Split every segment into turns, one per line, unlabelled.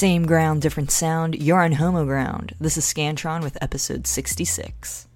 Same ground, different sound. You're on Homoground. This is Scantron with episode 66.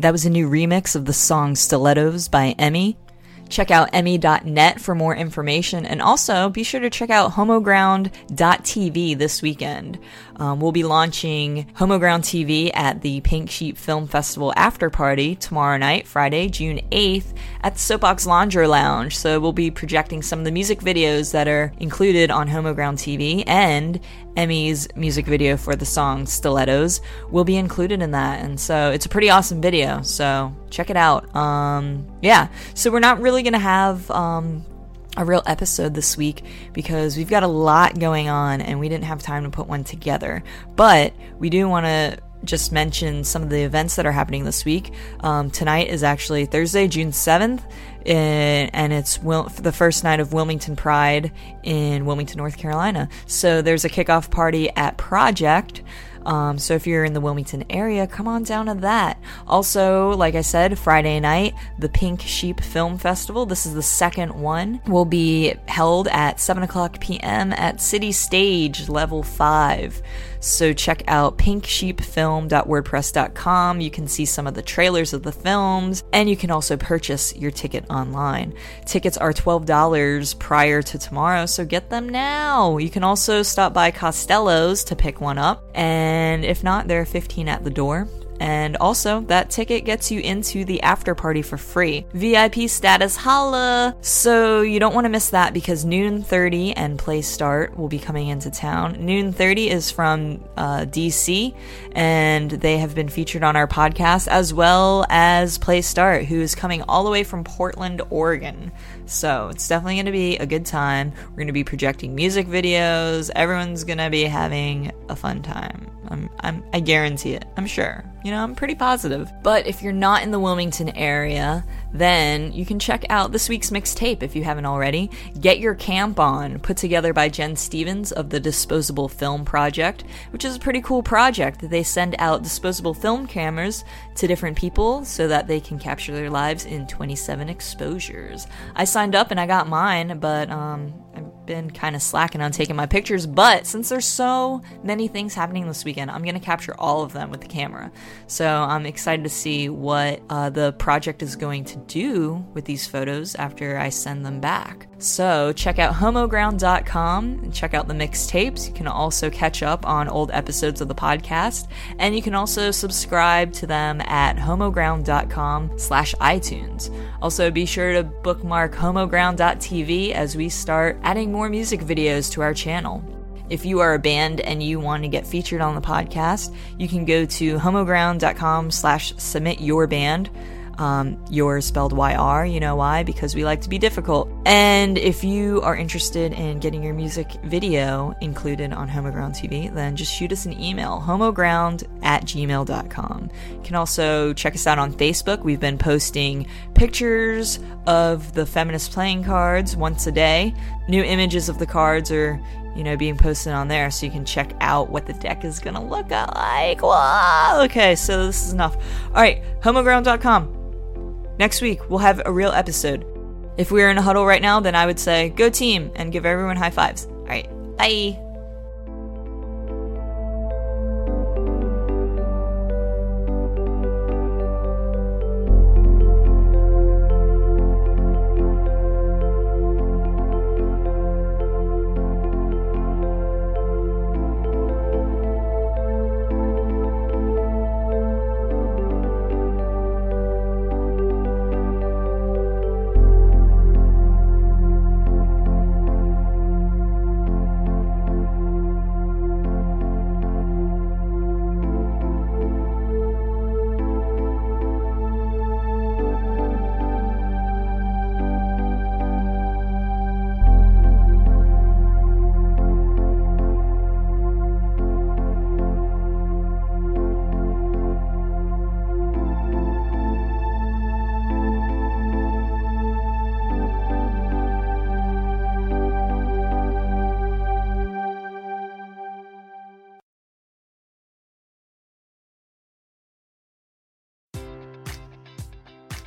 That was a new remix of the song Stilettos by Emmy. Check out Emmy.net for more information, and also be sure to check out homoground.tv this weekend. Um, we'll be launching Homoground TV at the Pink Sheep Film Festival after party tomorrow night, Friday, June 8th, at the Soapbox Laundry Lounge. So we'll be projecting some of the music videos that are included on Homoground TV, and Emmy's music video for the song Stilettos will be included in that. And so it's a pretty awesome video. So check it out. Um, yeah. So we're not really going to have um, a real episode this week because we've got a lot going on and we didn't have time to put one together. But we do want to just mention some of the events that are happening this week. Um, tonight is actually Thursday, June 7th, and it's Wil- the first night of Wilmington Pride in Wilmington, North Carolina. So there's a kickoff party at Project. Um, so if you're in the Wilmington area, come on down to that. Also, like I said, Friday night, the Pink Sheep Film Festival. This is the second one. Will be held at 7 o'clock p.m. at City Stage, Level 5. So check out pinksheepfilm.wordpress.com. You can see some of the trailers of the films, and you can also purchase your ticket online. Tickets are $12 prior to tomorrow, so get them now. You can also stop by Costello's to pick one up, and if not, there are 15 at the door. And also, that ticket gets you into the after party for free. VIP status holla! So you don't want to miss that because Noon 30 and Play Start will be coming into town. Noon 30 is from uh, DC, and they have been featured on our podcast, as well as Play Start, who is coming all the way from Portland, Oregon. So it's definitely going to be a good time. We're going to be projecting music videos. Everyone's going to be having a fun time. I'm, I'm, I guarantee it. I'm sure. You know, I'm pretty positive. But if you're not in the Wilmington area, then you can check out this week's mixtape if you haven't already. Get Your Camp On, put together by Jen Stevens of the Disposable Film Project, which is a pretty cool project. That they send out disposable film cameras to different people so that they can capture their lives in 27 exposures. I signed up and I got mine, but um, I've been kind of slacking on taking my pictures. But since there's so many things happening this weekend, I'm going to capture all of them with the camera. So I'm excited to see what uh, the project is going to do with these photos after I send them back. So check out homoground.com and check out the mixtapes. You can also catch up on old episodes of the podcast, and you can also subscribe to them at homoground.com slash iTunes. Also be sure to bookmark homoground.tv as we start adding more music videos to our channel. If you are a band and you want to get featured on the podcast, you can go to homoground.com slash submit your band. Um, yours spelled YR, you know why? Because we like to be difficult. And if you are interested in getting your music video included on Homoground TV, then just shoot us an email, homoground at gmail.com. You can also check us out on Facebook. We've been posting pictures of the feminist playing cards once a day. New images of the cards are you know, being posted on there so you can check out what the deck is gonna look like. Whoa! Okay, so this is enough. Alright, homoground.com. Next week, we'll have a real episode. If we were in a huddle right now, then I would say, go team, and give everyone high fives. Alright, bye!